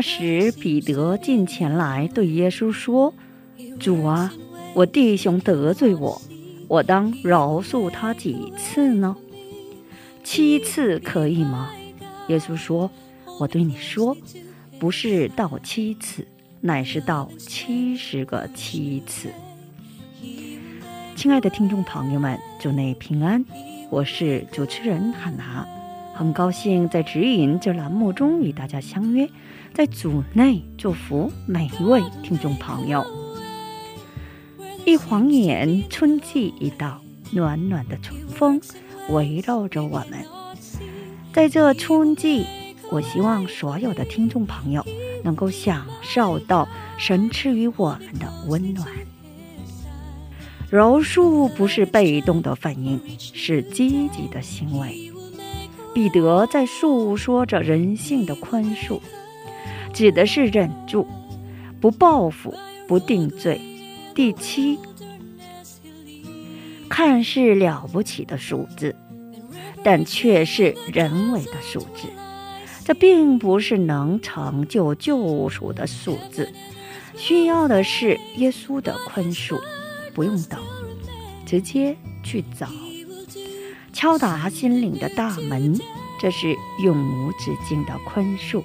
时，彼得进前来对耶稣说：“主啊，我弟兄得罪我，我当饶恕他几次呢？七次可以吗？”耶稣说：“我对你说，不是到七次，乃是到七十个七次。”亲爱的听众朋友们，祝内平安，我是主持人汉娜。很高兴在指引这栏目中与大家相约，在组内祝福每一位听众朋友。一晃眼，春季已到，暖暖的春风围绕着我们。在这春季，我希望所有的听众朋友能够享受到神赐予我们的温暖。饶恕不是被动的反应，是积极的行为。彼得在诉说着人性的宽恕，指的是忍住，不报复，不定罪。第七，看似了不起的数字，但却是人为的数字。这并不是能成就救赎的数字，需要的是耶稣的宽恕。不用等，直接去找。敲打心灵的大门，这是永无止境的宽恕，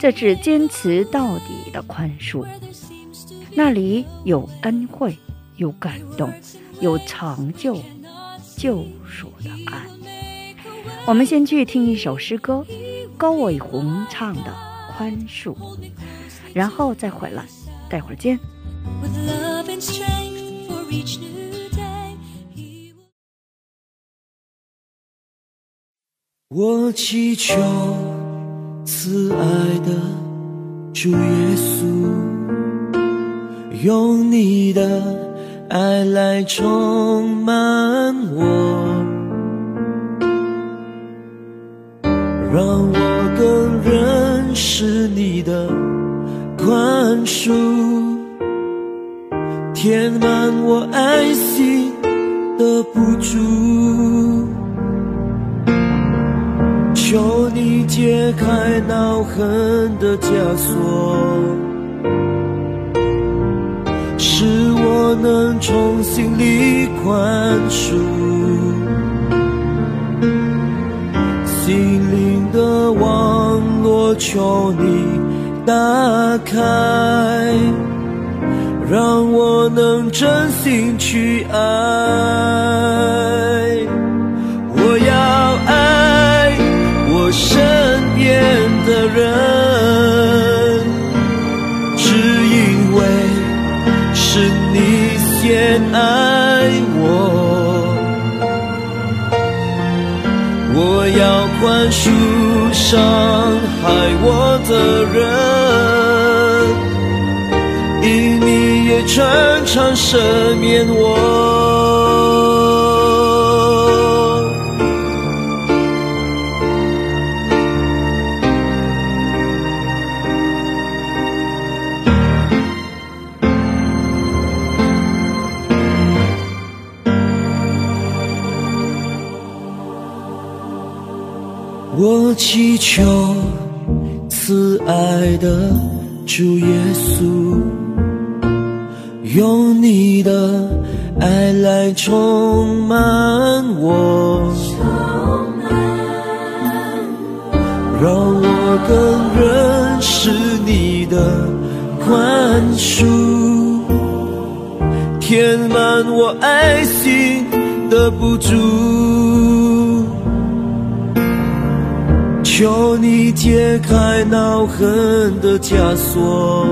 这是坚持到底的宽恕。那里有恩惠，有感动，有成就救赎的爱。我们先去听一首诗歌，高伟宏唱的《宽恕》，然后再回来，待会儿见。我祈求慈爱的主耶稣，用你的爱来充满我，让我更认识你的宽恕，填满我爱心的不足。求解开恼恨的枷锁，使我能从心里宽恕，心灵的网络求你打开，让我能真心去爱。的人，只因为是你先爱我。我要宽恕伤害我的人，因你也常常赦免我。求慈爱的主耶稣，用你的爱来充满我，让我更认识你的宽恕，填满我爱心的不足。求你解开恼恨的枷锁，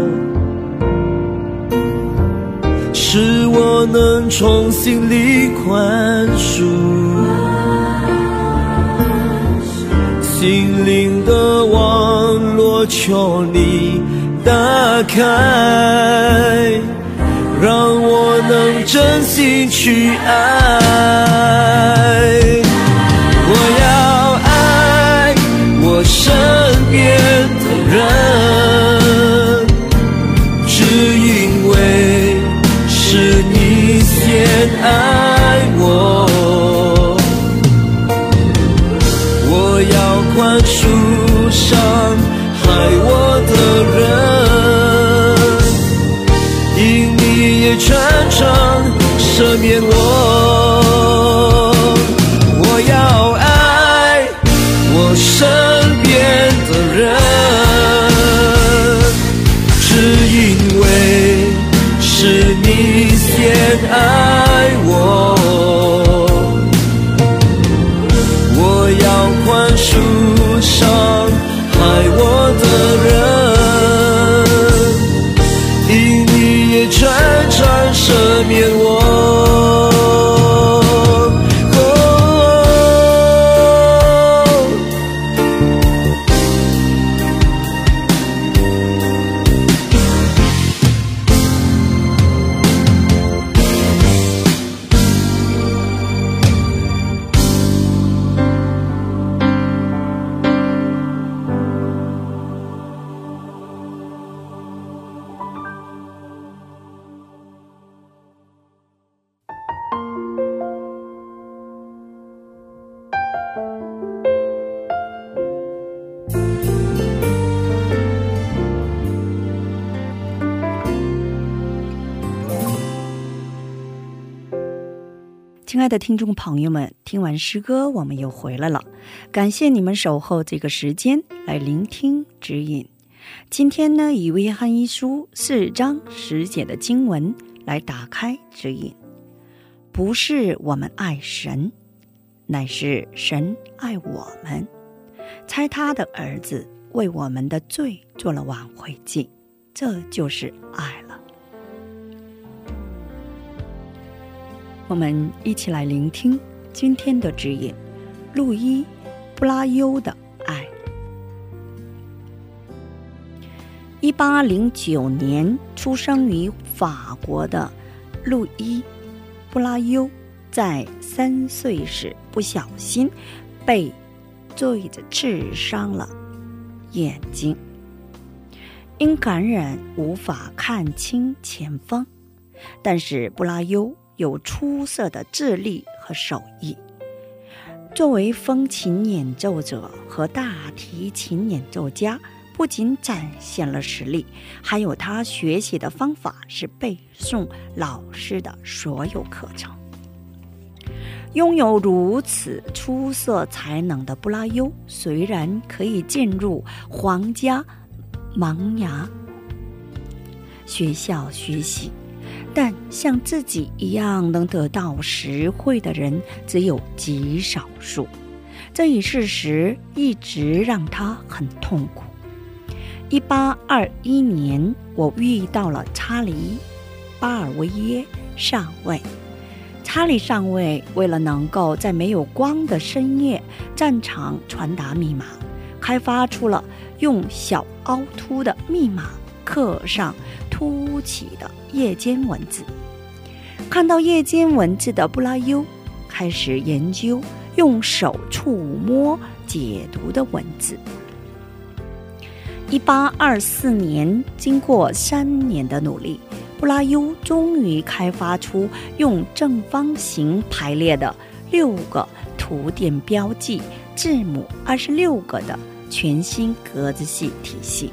使我能重新理宽恕。心灵的网络，求你打开，让我能真心去爱。我要身边的人，只因为是你先爱。亲爱的听众朋友们，听完诗歌，我们又回来了。感谢你们守候这个时间来聆听指引。今天呢，以约翰一书四章十节的经文来打开指引。不是我们爱神，乃是神爱我们，猜他的儿子为我们的罪做了挽回祭，这就是爱了。我们一起来聆听今天的指引：路易·布拉尤的爱。一八零九年出生于法国的路易·布拉尤，在三岁时不小心被坠子刺伤了眼睛，因感染无法看清前方。但是布拉尤有出色的智力和手艺。作为风琴演奏者和大提琴演奏家，不仅展现了实力，还有他学习的方法是背诵老师的所有课程。拥有如此出色才能的布拉尤，虽然可以进入皇家盲牙学校学习。但像自己一样能得到实惠的人只有极少数，这一事实一直让他很痛苦。一八二一年，我遇到了查理·巴尔维耶上尉。查理上尉为了能够在没有光的深夜战场传达密码，开发出了用小凹凸的密码刻上凸起的夜间文字。看到夜间文字的布拉尤开始研究用手触摸解读的文字。一八二四年，经过三年的努力，布拉尤终于开发出用正方形排列的六个图点标记字母二十六个的全新格子系体系。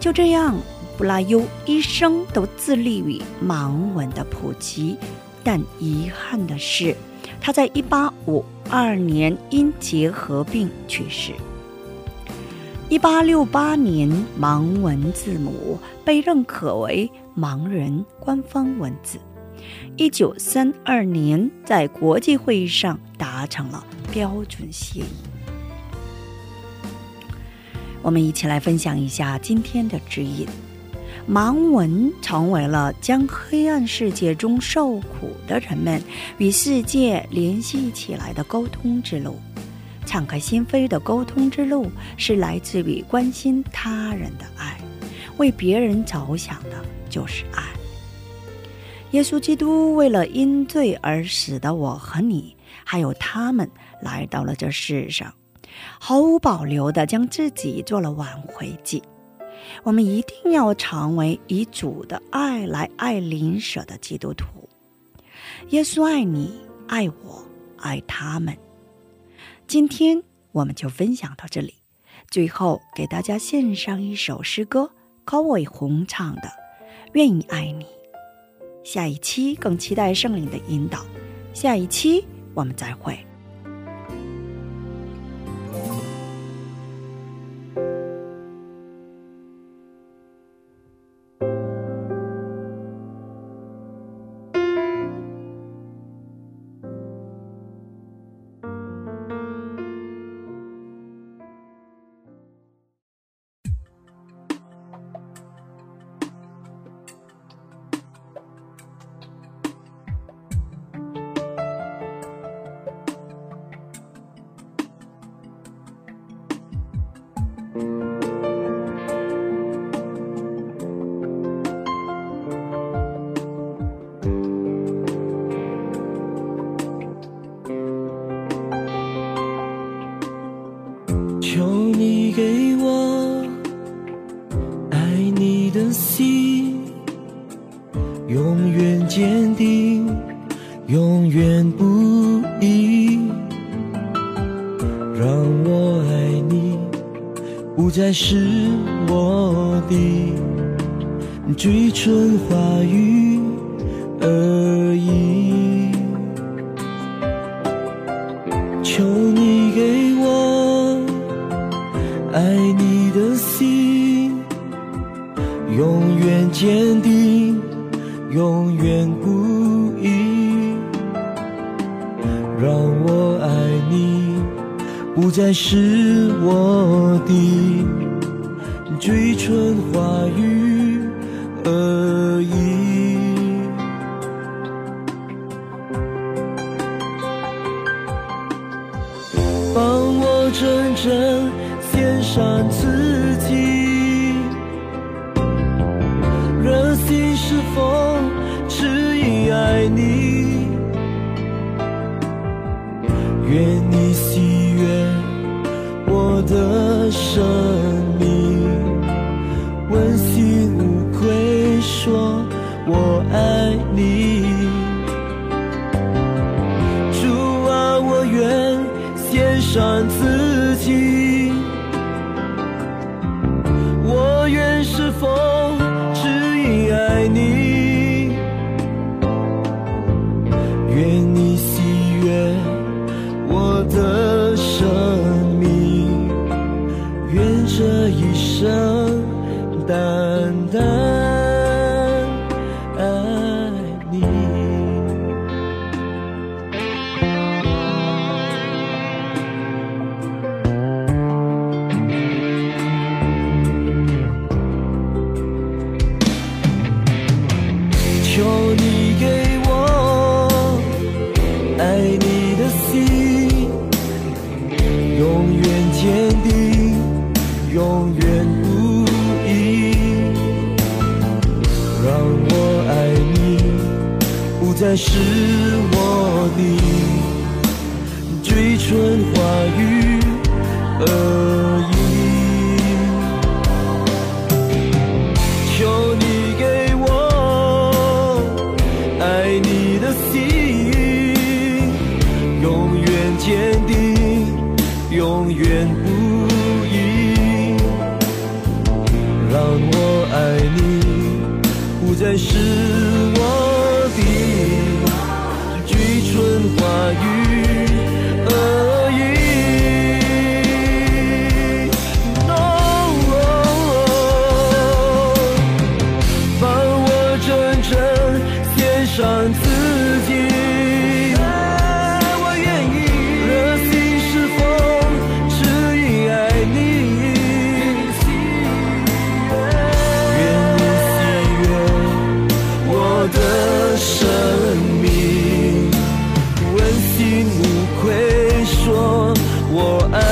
就这样，布拉尤一生都致力于盲文的普及，但遗憾的是，他在一八五二年因结核病去世。一八六八年，盲文字母被认可为盲人官方文字。一九三二年，在国际会议上达成了标准协议。我们一起来分享一下今天的指引：盲文成为了将黑暗世界中受苦的人们与世界联系起来的沟通之路。敞开心扉的沟通之路，是来自于关心他人的爱，为别人着想的就是爱。耶稣基督为了因罪而死的我和你，还有他们，来到了这世上，毫无保留的将自己做了挽回剂。我们一定要成为以主的爱来爱邻舍的基督徒。耶稣爱你，爱我，爱他们。今天我们就分享到这里，最后给大家献上一首诗歌，高伟红唱的《愿意爱你》。下一期更期待圣灵的引导，下一期我们再会。不再是我的嘴唇话语而已。求你给我爱你的心，永远坚定，永远不再是我的嘴唇话语而已。帮我真正问心无愧说我爱你。再是我的嘴唇话语不会说我爱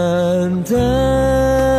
等待